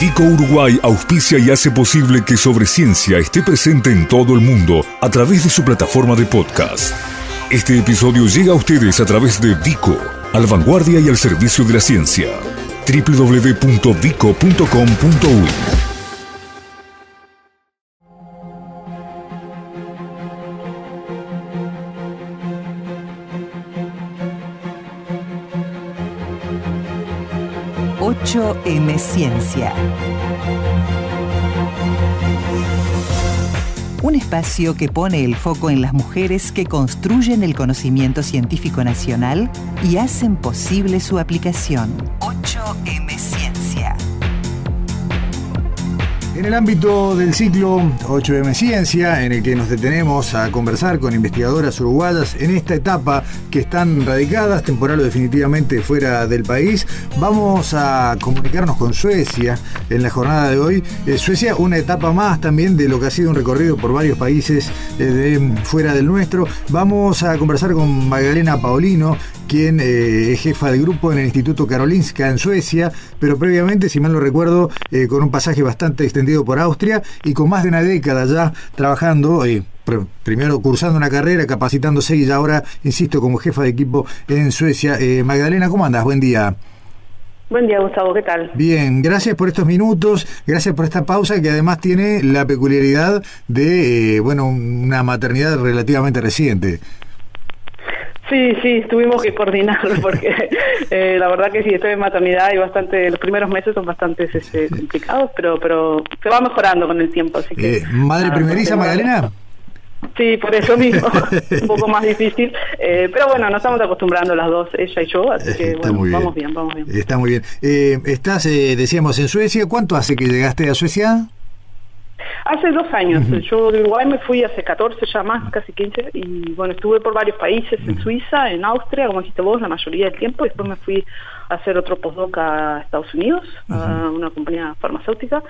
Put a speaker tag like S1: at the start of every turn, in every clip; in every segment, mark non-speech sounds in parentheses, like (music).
S1: Vico Uruguay auspicia y hace posible que Sobre Ciencia esté presente en todo el mundo a través de su plataforma de podcast. Este episodio llega a ustedes a través de Vico, al vanguardia y al servicio de la ciencia. www.vico.com.uy
S2: 8M Ciencia. Un espacio que pone el foco en las mujeres que construyen el conocimiento científico nacional y hacen posible su aplicación. 8M
S3: En el ámbito del ciclo 8M Ciencia, en el que nos detenemos a conversar con investigadoras uruguayas en esta etapa que están radicadas temporal o definitivamente fuera del país, vamos a comunicarnos con Suecia en la jornada de hoy. Eh, Suecia, una etapa más también de lo que ha sido un recorrido por varios países eh, de, fuera del nuestro. Vamos a conversar con Magdalena Paolino, quien eh, es jefa del grupo en el Instituto Karolinska en Suecia, pero previamente, si mal no recuerdo, eh, con un pasaje bastante extendido por Austria y con más de una década ya trabajando. Eh, primero cursando una carrera, capacitándose y ahora, insisto, como jefa de equipo en Suecia. Magdalena, ¿cómo andas? Buen día.
S4: Buen día, Gustavo, ¿qué tal?
S3: Bien, gracias por estos minutos, gracias por esta pausa que además tiene la peculiaridad de, bueno, una maternidad relativamente reciente.
S4: Sí, sí, tuvimos que coordinarlo (laughs) porque eh, la verdad que sí, estoy en maternidad y bastante, los primeros meses son bastante este, complicados, pero pero se va mejorando con el tiempo. Así que,
S3: eh, ¿Madre primeriza, Magdalena?
S4: Sí, por eso mismo, (laughs) un poco más difícil, eh, pero bueno, nos estamos acostumbrando las dos, ella y yo, así que bueno, vamos bien, vamos bien.
S3: Está muy bien. estás, decíamos, en Suecia, ¿cuánto hace que llegaste a Suecia?
S4: Hace dos años. Yo de Uruguay me fui hace 14 ya más, casi 15. Y bueno, estuve por varios países, en Suiza, en Austria, como dijiste vos, la mayoría del tiempo. Después me fui a hacer otro postdoc a Estados Unidos, a una compañía farmacéutica.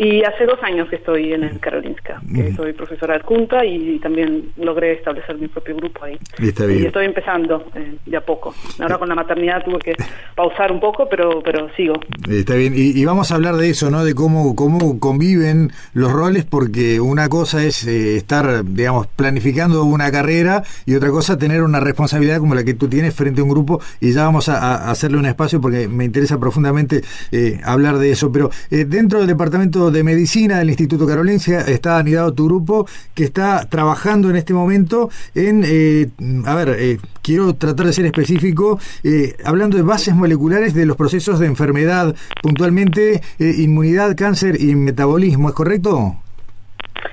S4: Y hace dos años que estoy en el Karolinska, que soy profesora adjunta y también logré establecer mi propio grupo ahí. Y, estoy empezando eh, de a poco. Ahora con la maternidad tuve que pausar un poco, pero pero sigo.
S3: Está bien. Y, vamos a hablar de eso, ¿no? De cómo, cómo conviven los roles, porque una cosa es eh, estar, digamos, planificando una carrera y otra cosa tener una responsabilidad como la que tú tienes frente a un grupo y ya vamos a, hacerle un espacio porque me interesa profundamente eh, hablar de eso. Pero dentro del departamento de Medicina del Instituto Carolinska está anidado tu grupo que está trabajando en este momento en, eh, a ver, eh, quiero tratar de ser específico, eh, hablando de bases moleculares de los procesos de enfermedad, puntualmente inmunidad, cáncer y metabolismo, ¿es correcto?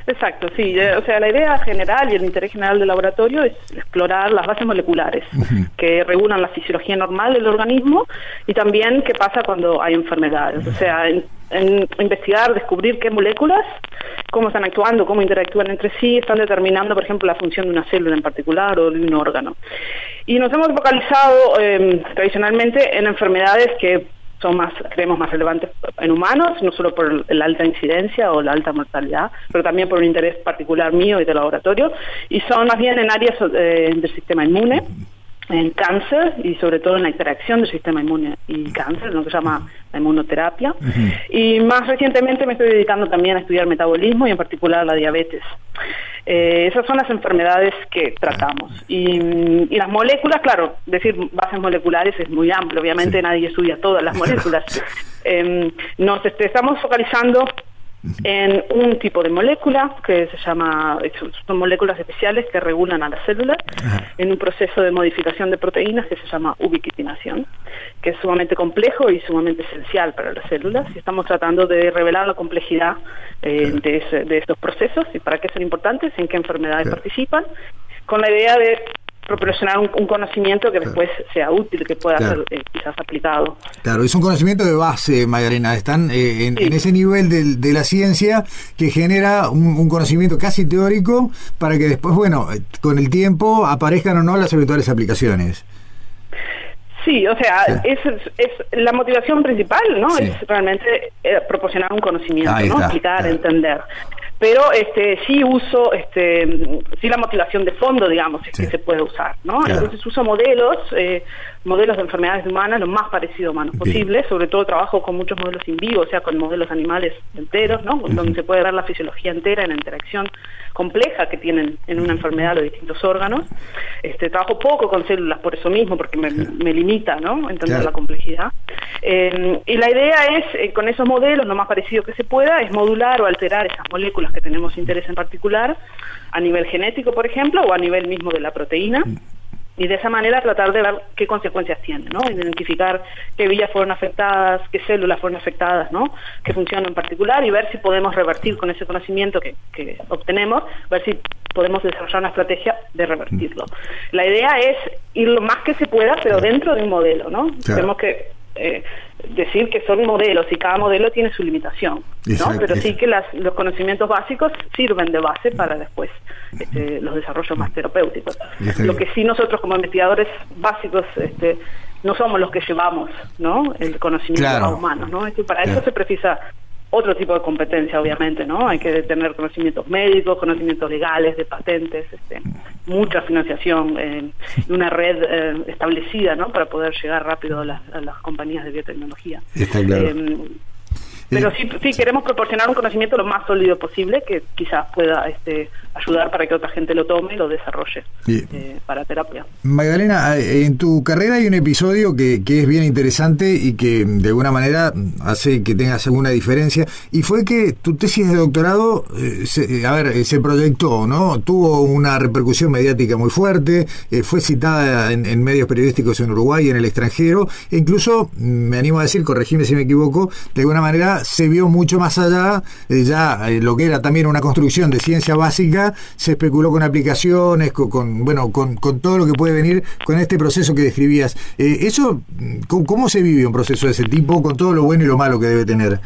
S4: Exacto, sí. O sea, la idea general y el interés general del laboratorio es explorar las bases moleculares que regulan la fisiología normal del organismo y también qué pasa cuando hay enfermedades. O sea, en investigar, descubrir qué moléculas, cómo están actuando, cómo interactúan entre sí, están determinando, por ejemplo, la función de una célula en particular o de un órgano. Y nos hemos focalizado eh, tradicionalmente en enfermedades que son más, creemos, más relevantes en humanos, no solo por la alta incidencia o la alta mortalidad, pero también por un interés particular mío y del laboratorio, y son más bien en áreas eh, del sistema inmune, en cáncer y sobre todo en la interacción del sistema inmune y cáncer, lo que se llama la inmunoterapia. Y más recientemente me estoy dedicando también a estudiar metabolismo y en particular la diabetes. Eh, esas son las enfermedades que tratamos. Y, las moléculas, claro, decir bases moleculares es muy amplio, obviamente nadie estudia todas las (laughs) moléculas. Em, nos estamos focalizando en un tipo de molécula que se llama, son moléculas especiales que regulan a las células en un proceso de modificación de proteínas que se llama ubiquitinación, que es sumamente complejo y sumamente esencial para las células. Y estamos tratando de revelar la complejidad eh, de, estos procesos y para qué son importantes, en qué enfermedades participan, con la idea de proporcionar un, conocimiento que después sea útil, que pueda ser eh, quizás aplicado.
S3: Claro, es un conocimiento de base, Magdalena. Están eh, en, ese nivel de, la ciencia que genera un, conocimiento casi teórico para que después, bueno, eh, con el tiempo aparezcan o no las eventuales aplicaciones.
S4: Sí, o sea, es, es, la motivación principal, ¿no? Es realmente proporcionar un conocimiento, ¿no? Explicar, entender. Pero este, sí uso, este, sí la motivación de fondo, digamos, es que se puede usar, ¿no? Entonces uso modelos, eh, modelos de enfermedades humanas lo más parecido a humanos posible, sobre todo trabajo con muchos modelos in vivo, o sea, con modelos animales enteros, ¿no? Donde se puede ver la fisiología entera en la interacción compleja que tienen en una enfermedad los distintos órganos. Este, trabajo poco con células por eso mismo, porque me, limita, ¿no? Entender la complejidad. Eh, y la idea es, eh, con esos modelos, lo más parecido que se pueda, es modular o alterar esas moléculas que tenemos interés en particular, a nivel genético, por ejemplo, o a nivel mismo de la proteína. Y de esa manera tratar de ver qué consecuencias tiene, ¿no? Identificar qué vías fueron afectadas, qué células fueron afectadas, ¿no? Qué funcionan en particular y ver si podemos revertir con ese conocimiento que, que obtenemos, ver si podemos desarrollar una estrategia de revertirlo. La idea es ir lo más que se pueda, pero dentro de un modelo, ¿no? Tenemos que eh, decir que son modelos y cada modelo tiene su limitación, ¿no? pero sí que los conocimientos básicos sirven de base para después este, los desarrollos más terapéuticos. Lo que sí nosotros como investigadores básicos este, no somos los que llevamos ¿no? el conocimiento a humanos, ¿no? Es que para eso se precisa otro tipo de competencia, obviamente, ¿no? Hay que tener conocimientos médicos, conocimientos legales, de patentes, este, mucha financiación, eh, una red eh, establecida, ¿no? Para poder llegar rápido a las, compañías de biotecnología.
S3: Está claro.
S4: Eh, pero sí, sí queremos proporcionar un conocimiento lo más sólido posible que quizás pueda este, ayudar para que otra gente lo tome y lo desarrolle eh, para terapia.
S3: Magdalena, eh, en tu carrera hay un episodio que, que, es bien interesante y que de alguna manera hace que tengas alguna diferencia y fue que tu tesis de doctorado, eh, se, a ver, se proyectó, ¿no? Tuvo una repercusión mediática muy fuerte, fue citada en, en, medios periodísticos en Uruguay y en el extranjero, e incluso, mm, me animo a decir, corregime si me equivoco, de alguna manera se vio mucho más allá, eh, ya eh, lo que era también una construcción de ciencia básica, se especuló con aplicaciones, con, bueno, con, todo lo que puede venir con este proceso que describías. Eh, ¿Eso ¿cómo, se vive un proceso de ese tipo, con todo lo bueno y lo malo que debe tener?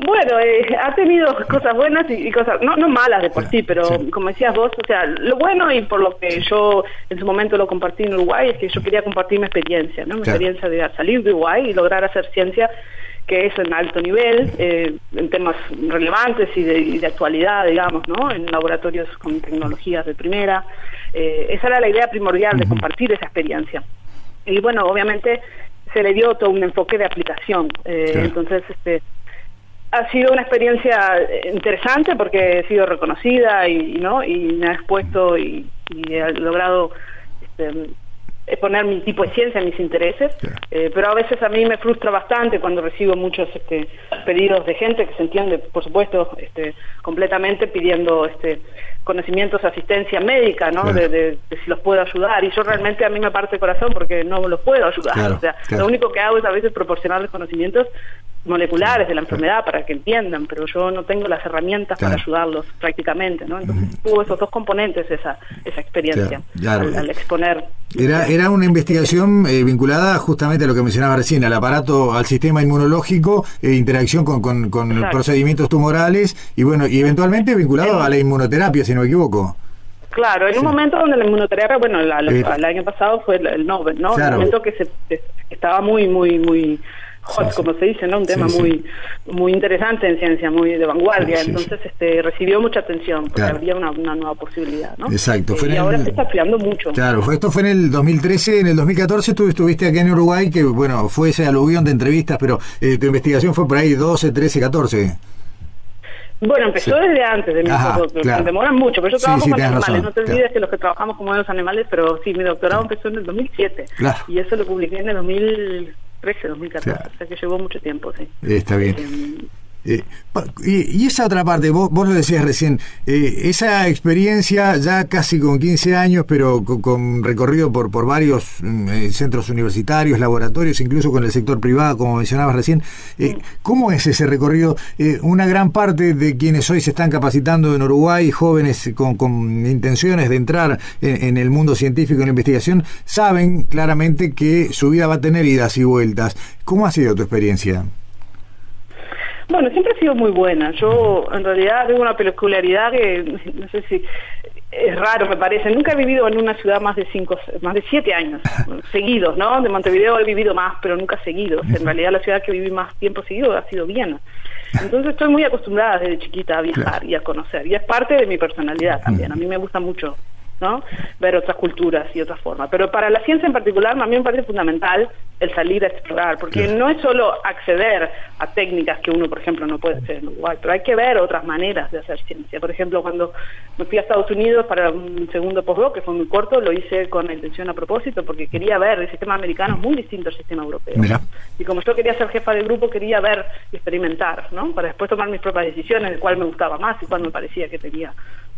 S4: Bueno, ha tenido cosas buenas y, cosas no no malas de por sí, pero como decías vos, o sea, lo bueno y por lo que yo en su momento lo compartí en Uruguay es que yo quería compartir mi experiencia, ¿no? Mi experiencia de salir de Uruguay y lograr hacer ciencia que es en alto nivel, eh, en temas relevantes y de, actualidad, digamos, ¿no? En laboratorios con tecnologías de primera. Eh, esa era la idea primordial de compartir esa experiencia. Y bueno, obviamente se le dio todo un enfoque de aplicación. Eh, entonces, este, ha sido una experiencia interesante porque he sido reconocida y, no y me ha expuesto y, y he logrado este, poner mi tipo de ciencia, mis intereses, eh, pero a veces a mí me frustra bastante cuando recibo muchos este, pedidos de gente que se entiende, por supuesto, este, completamente pidiendo este, conocimientos, asistencia médica, ¿no? De, si los puedo ayudar. Y yo realmente a mí me parte el corazón porque no los puedo ayudar. o sea, lo único que hago es a veces proporcionarles conocimientos moleculares de la enfermedad para que entiendan, pero yo no tengo las herramientas para ayudarlos prácticamente, ¿no? Entonces tuvo esos dos componentes esa, esa experiencia al, exponer.
S3: Era, era una investigación eh, vinculada justamente a lo que mencionaba recién, al aparato, al sistema inmunológico, e interacción con, con, procedimientos tumorales y bueno, y eventualmente vinculado a la inmunoterapia, si no me equivoco.
S4: Claro, en un momento donde la inmunoterapia, bueno, el año pasado fue el Nobel, ¿no? Un momento que se, estaba muy, muy, muy como se dice, ¿no? Un tema muy muy interesante en ciencia, muy de vanguardia. Entonces, este recibió mucha atención porque habría una, nueva posibilidad, ¿no?
S3: Exacto.
S4: y ahora se está ampliando mucho.
S3: Claro, fue, esto fue en el 2013, en el 2014 tú estuviste aquí en Uruguay, que bueno, fue ese aluvión de entrevistas, pero eh, tu investigación fue por ahí 12, 13, 14.
S4: Bueno, empezó desde antes de mi Ajá, demoran mucho, pero yo trabajo con animales, no te olvides que los que trabajamos con los animales, pero sí, mi doctorado empezó en el 2007 y eso lo publiqué en el 2000 13, 2014, o sea que llevó mucho tiempo, sí.
S3: Está bien. Em, eh, y, esa otra parte, vos, vos lo decías recién, eh, esa experiencia ya casi con 15 años, pero con, recorrido por, por varios mm, eh, centros universitarios, laboratorios, incluso con el sector privado, como mencionabas recién, ¿cómo es ese recorrido? una gran parte de quienes hoy se están capacitando en Uruguay, jóvenes con, intenciones de entrar en, el mundo científico, en la investigación, saben claramente que su vida va a tener idas y vueltas. ¿Cómo ha sido tu experiencia?
S4: Bueno, siempre ha sido muy buena. Yo en realidad tengo una peculiaridad que no sé si es raro, me parece. Nunca he vivido en una ciudad más de cinco, más de siete años (laughs) seguidos, ¿no? De Montevideo he vivido más, pero nunca seguidos. En realidad la ciudad que viví más tiempo seguido ha sido Viena. Entonces estoy muy acostumbrada desde chiquita a viajar y a conocer. Y es parte de mi personalidad también. A mí me gusta mucho ¿no? ver otras culturas y otras formas. Pero para la ciencia en particular, a mí me parece fundamental el salir a explorar, porque no es solo acceder a técnicas que uno, por ejemplo, no puede hacer en Uruguay, pero hay que ver otras maneras de hacer ciencia. Por ejemplo, cuando me fui a Estados Unidos para un segundo postdoc, que fue muy corto, lo hice con la intención a propósito, porque quería ver el sistema americano es muy distinto al sistema europeo. Y como yo quería ser jefa de grupo, quería ver y experimentar, ¿no? Para después tomar mis propias decisiones de cuál me gustaba más y cuál me parecía que tenía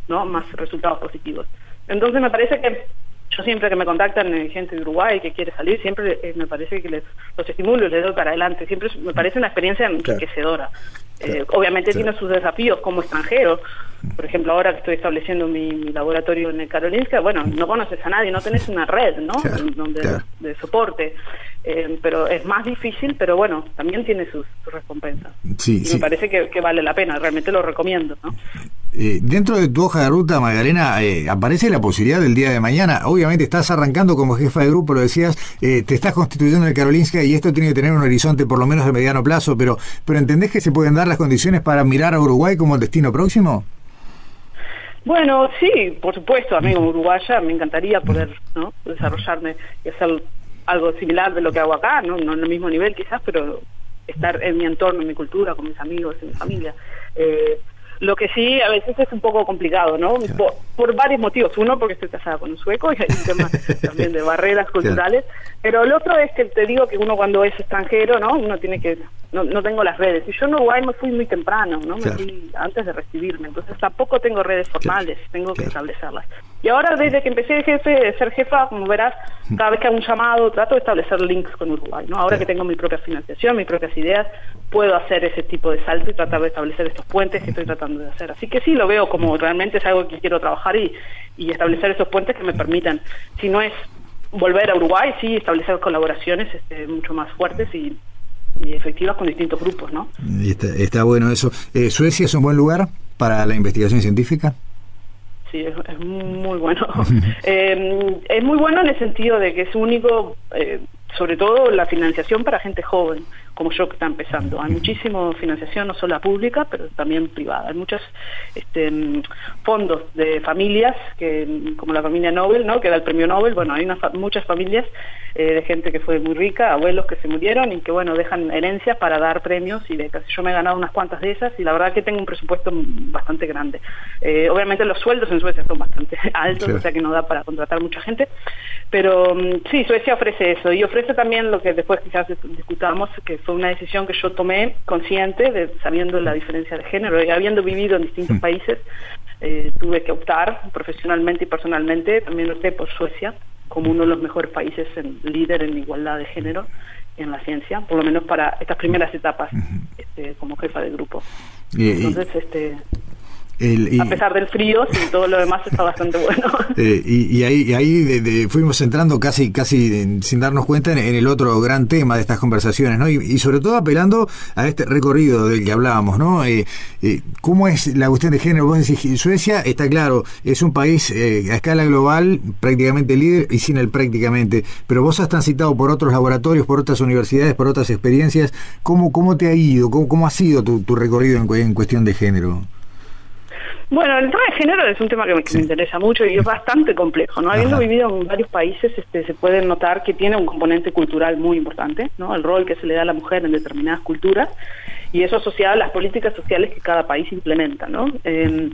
S4: ¿no? más resultados positivos. Entonces me parece que yo siempre que me contactan eh, gente de Uruguay que quiere salir, siempre eh, me parece que les, los estimulo les doy para adelante. Siempre me parece una experiencia enriquecedora. Eh, obviamente tiene sus desafíos como extranjero. Por ejemplo, ahora que estoy estableciendo mi, laboratorio en el Karolinska, bueno, no conoces a nadie, no tenés una red, ¿no? Donde, De soporte. pero es más difícil, pero bueno, también tiene sus, recompensas. y me parece que, que, vale la pena, realmente lo recomiendo, ¿no?
S3: Eh, dentro de tu hoja de ruta, Magdalena, eh, aparece la posibilidad del día de mañana. Obviamente estás arrancando como jefa de grupo, lo decías, eh, te estás constituyendo en el Karolinska y esto tiene que tener un horizonte por lo menos de mediano plazo, pero, pero ¿entendés que se pueden dar las condiciones para mirar a Uruguay como el destino próximo?
S4: Bueno, sí, por supuesto, amigo uruguaya, me encantaría poder desarrollarme y hacer algo similar de lo que hago acá, no, no en el mismo nivel quizás, pero estar en mi entorno, en mi cultura, con mis amigos, en mi familia. Eh, lo que sí, a veces es un poco complicado, ¿no? Por, varios motivos. Uno, porque estoy casada con un sueco y hay un tema (laughs) también de barreras culturales. Pero el otro es que te digo que uno cuando es extranjero, ¿no? Uno tiene que... No, no tengo las redes. Y yo en Uruguay me fui muy temprano, ¿no? Me fui antes de recibirme. Entonces tampoco tengo redes formales. Tengo que establecerlas. Y ahora, desde que empecé de jefe, de ser jefa, como verás, cada vez que hago un llamado, trato de establecer links con Uruguay, ¿no? Ahora que tengo mi propia financiación, mis propias ideas, puedo hacer ese tipo de salto y tratar de establecer estos puentes que estoy tratando de hacer. Así que sí, lo veo como realmente es algo que quiero trabajar y, y establecer esos puentes que me permitan, si no es volver a Uruguay, sí, establecer colaboraciones este, mucho más fuertes y, efectivas con distintos grupos, ¿no?
S3: está, bueno eso. Eh, ¿Suecia es un buen lugar para la investigación científica?
S4: Sí, es, muy bueno. (laughs) eh, es muy bueno en el sentido de que es único, eh, sobre todo la financiación para gente joven como yo que está empezando. Hay muchísima financiación, no solo pública, pero también privada. Hay muchos este, fondos de familias, que como la familia Nobel, ¿no? que da el premio Nobel. Bueno, hay muchas familias eh, de gente que fue muy rica, abuelos que se murieron y que, bueno, dejan herencias para dar premios y becas. Yo me he ganado unas cuantas de esas y la verdad que tengo un presupuesto bastante grande. Eh, obviamente los sueldos en Suecia son bastante (laughs) altos, o sea que no da para contratar mucha gente, pero mm, sí, Suecia ofrece eso y ofrece también lo que después quizás discutamos, que fue una decisión que yo tomé consciente, de, sabiendo la diferencia de género y habiendo vivido en distintos mm. países, eh, tuve que optar profesionalmente y personalmente, también opté por Suecia como uno de los mejores países en, líder en igualdad de género en la ciencia, por lo menos para estas primeras etapas este, como jefa de grupo. Entonces, este, a pesar del frío, y todo lo demás está bastante bueno. (laughs)
S3: Eh, y, ahí, ahí fuimos entrando casi casi sin darnos cuenta en, el otro gran tema de estas conversaciones, ¿no? Y, sobre todo apelando a este recorrido del que hablábamos, ¿no? Eh, eh, ¿Cómo es la cuestión de género? Vos decís, Suecia está claro, es un país a escala global prácticamente líder y sin el prácticamente, pero vos has transitado por otros laboratorios, por otras universidades, por otras experiencias. ¿Cómo, cómo te ha ido? ¿Cómo, cómo ha sido tu, recorrido en cuestión de género?
S4: Bueno, el tema de género es un tema que me, interesa mucho y es bastante complejo, ¿no? Habiendo vivido en varios países, este, se puede notar que tiene un componente cultural muy importante, ¿no? El rol que se le da a la mujer en determinadas culturas y eso asociado a las políticas sociales que cada país implementa, ¿no? Em,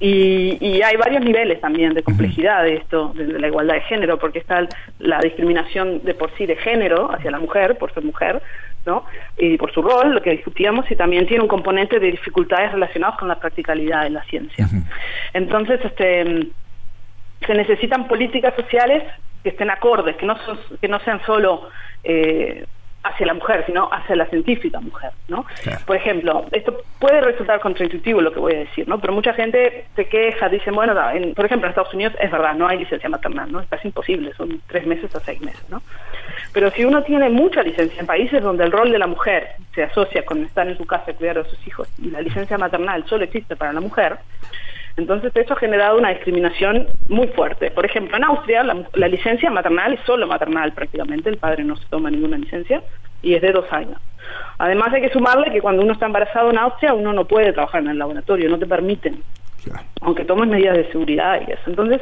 S4: y, hay varios niveles también de complejidad de esto, de, la igualdad de género, porque está la discriminación de por sí de género hacia la mujer, por ser mujer, ¿no? Y por su rol, lo que discutíamos, y también tiene un componente de dificultades relacionadas con la practicalidad de la ciencia. Entonces, este, se necesitan políticas sociales que estén acordes, que no, que no sean solo eh, hacia la mujer, sino hacia la científica mujer, ¿no? Por ejemplo, esto puede resultar contraintuitivo lo que voy a decir, ¿no? Pero mucha gente se queja, dice, bueno, por ejemplo, en Estados Unidos es verdad, no hay licencia maternal, ¿no? Es casi imposible, son tres meses a seis meses, ¿no? Pero si uno tiene mucha licencia en países donde el rol de la mujer se asocia con estar en su casa y cuidar a sus hijos y la licencia maternal solo existe para la mujer, Entonces eso ha generado una discriminación muy fuerte. Por ejemplo, en Austria la, licencia maternal es solo maternal prácticamente, el padre no se toma ninguna licencia y es de dos años. Además hay que sumarle que cuando uno está embarazado en Austria uno no puede trabajar en el laboratorio, no te permiten, aunque tomes medidas de seguridad y eso. Entonces,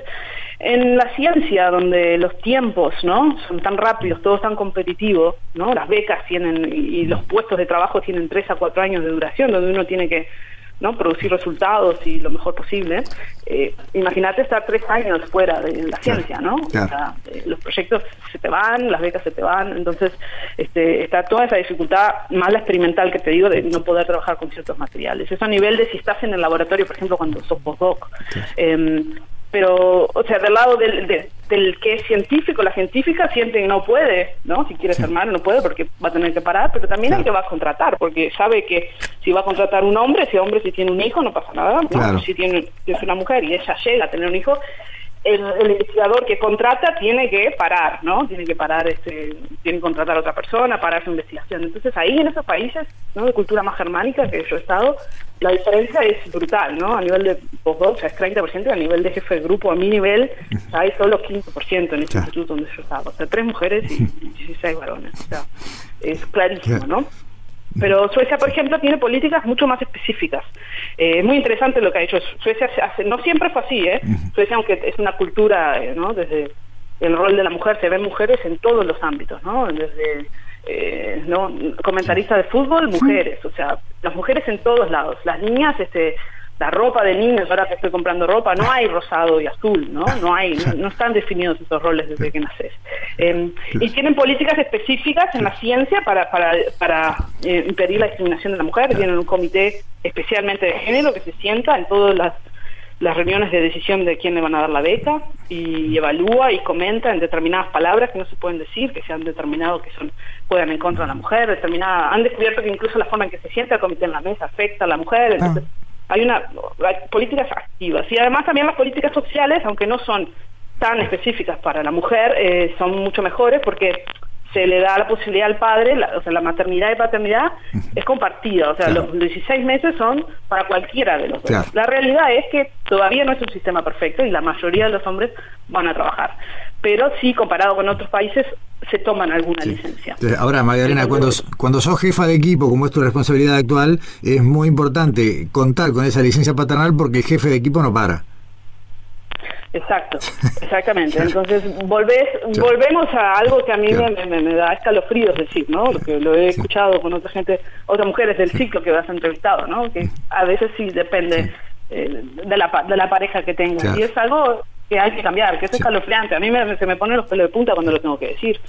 S4: en la ciencia donde los tiempos no son tan rápidos, todo es tan competitivo, no las becas tienen y los puestos de trabajo tienen tres a cuatro años de duración, donde uno tiene que ¿no? producir resultados y lo mejor posible. Eh, imagínate estar tres años fuera de la ciencia, ¿no? Eh, los proyectos se te van, las becas se te van, entonces este, está toda esa dificultad más la experimental que te digo de no poder trabajar con ciertos materiales. Eso a nivel de si estás en el laboratorio, por ejemplo, cuando sos postdoc. Eh, pero, o sea, del lado del, del que es científico, la científica siente que no puede, ¿no? Si quiere ser madre no puede porque va a tener que parar, pero también hay que va a contratar, porque sabe que si va a contratar un hombre, si hombre si tiene un hijo no pasa nada, si tiene si es una mujer y ella llega a tener un hijo, el, investigador que contrata tiene que parar, ¿no? Tiene que parar, este, tiene que contratar a otra persona, parar su investigación. Entonces ahí en esos países, ¿no? De cultura más germánica que yo he estado, la diferencia es brutal, ¿no? A nivel de postdoc, o sea, es 30%, a nivel de jefe de grupo, a mi nivel, hay solo 15% en este instituto donde yo estaba. O sea, tres mujeres y (laughs) 16 varones. O sea, es clarísimo, ¿no? Pero Suecia, por ejemplo, tiene políticas mucho más específicas. Eh, es muy interesante lo que ha hecho Suecia. Hace, no siempre fue así, ¿eh? Suecia, aunque es una cultura, eh, ¿no? Desde el rol de la mujer, se ven mujeres en todos los ámbitos, ¿no? Desde eh, no comentaristas de fútbol, mujeres, o sea, las mujeres en todos lados. Las niñas, este, la ropa de niños, ahora que estoy comprando ropa, no hay rosado y azul, ¿no? No hay, no, están definidos esos roles desde que naces. Em, y tienen políticas específicas en la ciencia para, para, para eh, impedir la discriminación de la mujer. Tienen un comité especialmente de género que se sienta en todas las, las reuniones de decisión de quién le van a dar la beca y evalúa y comenta en determinadas palabras que no se pueden decir, que se han determinado que son puedan en contra de la mujer, determinada, han descubierto que incluso la forma en que se sienta el comité en la mesa afecta a la mujer, entonces ah hay una políticas activas. Y además también las políticas sociales, aunque no son tan específicas para la mujer, eh, son mucho mejores porque se le da la posibilidad al padre, la, o sea, la maternidad y paternidad es compartida, o sea, los 16 meses son para cualquiera de los dos. La realidad es que todavía no es un sistema perfecto y la mayoría de los hombres van a trabajar, pero sí, comparado con otros países, se toman alguna licencia.
S3: ahora, Magdalena, cuando, cuando sos jefa de equipo, como es tu responsabilidad actual, es muy importante contar con esa licencia paternal porque el jefe de equipo no para.
S4: Exacto, (laughs) exactamente. Entonces, volvés, volvemos a algo que a mí me, da escalofríos decir, ¿no? Porque lo he escuchado con otra gente, otras mujeres del ciclo que has entrevistado, ¿no? Que a veces sí depende eh, de, la, de la pareja que tengas. Y es algo que hay que cambiar, que es escalofriante. A mí me, se me ponen los pelos de punta cuando lo tengo que decir.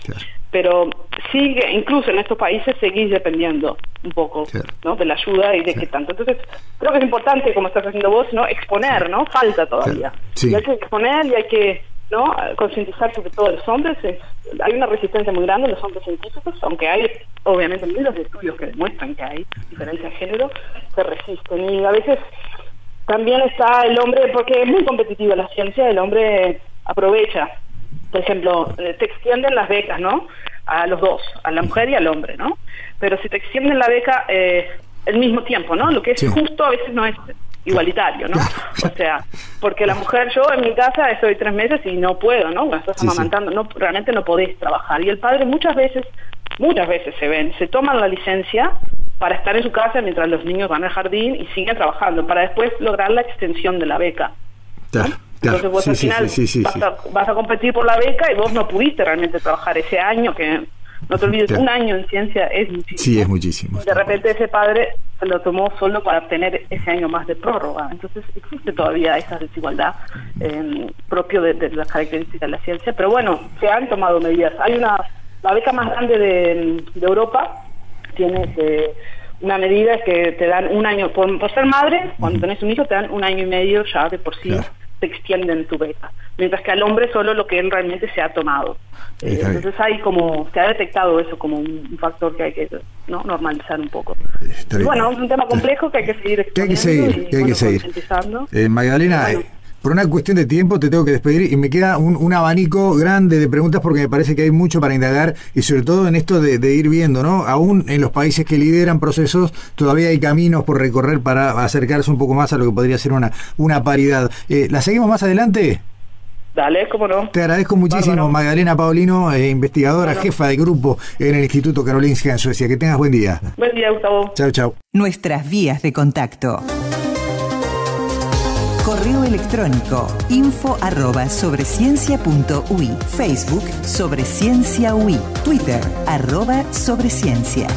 S4: Pero sigue, incluso en estos países, seguís dependiendo un poco ¿no? de la ayuda y de qué tanto. Entonces, creo que es importante, como estás haciendo vos, no exponer, ¿no? Falta todavía. Y hay que exponer y hay que no concientizar sobre todo los hombres. hay una resistencia muy grande en los hombres científicos, aunque hay, obviamente, miles de estudios que demuestran que hay diferencia de género, se resisten. Y a veces también está el hombre, porque es muy competitiva la ciencia, el hombre aprovecha. Por ejemplo, eh, te extienden las becas, ¿no? A los dos, a la mujer y al hombre, ¿no? Pero si te extienden la beca eh, el mismo tiempo, ¿no? Lo que es justo a veces no es igualitario, ¿no? O sea, porque la mujer, yo en mi casa estoy tres meses y no puedo, ¿no? Cuando estás amamantando, no, realmente no podés trabajar. Y el padre muchas veces, muchas veces se ven, se toman la licencia para estar en su casa mientras los niños van al jardín y siguen trabajando, para después lograr la extensión de la beca. Entonces vos al final vas, a, competir por la beca y vos no pudiste realmente trabajar ese año, que no te olvides, un año en ciencia es muchísimo.
S3: Sí, es muchísimo.
S4: de repente ese padre lo tomó solo para obtener ese año más de prórroga. Entonces existe todavía esa desigualdad eh, propio de, las características de la ciencia. Pero bueno, se han tomado medidas. Hay una, la beca más grande de, de Europa tienes eh, una medida que te dan un año, por, ser madre, cuando tenés un hijo te dan un año y medio ya de por sí. te extienden tu beca, mientras que al hombre solo lo que él realmente se ha tomado. Eh, entonces hay como, se ha detectado eso como un, factor que hay que ¿no? normalizar un poco. bueno, es un tema complejo que hay que seguir
S3: que hay que seguir, que hay que seguir. Eh, Magdalena, por una cuestión de tiempo te tengo que despedir y me queda un, abanico grande de preguntas porque me parece que hay mucho para indagar y sobre todo en esto de, ir viendo, ¿no? Aún en los países que lideran procesos todavía hay caminos por recorrer para acercarse un poco más a lo que podría ser una, una paridad. Eh, ¿La seguimos más adelante?
S4: Dale, cómo no.
S3: Te agradezco muchísimo, Magdalena Paulino, eh, investigadora, jefa de grupo en el Instituto Karolinska en Suecia. Que tengas buen día.
S4: Buen día, Gustavo.
S3: Chao, chao.
S2: Nuestras vías de contacto. Correo electrónico info arroba sobre Facebook sobre ciencia Twitter arroba sobre ciencia.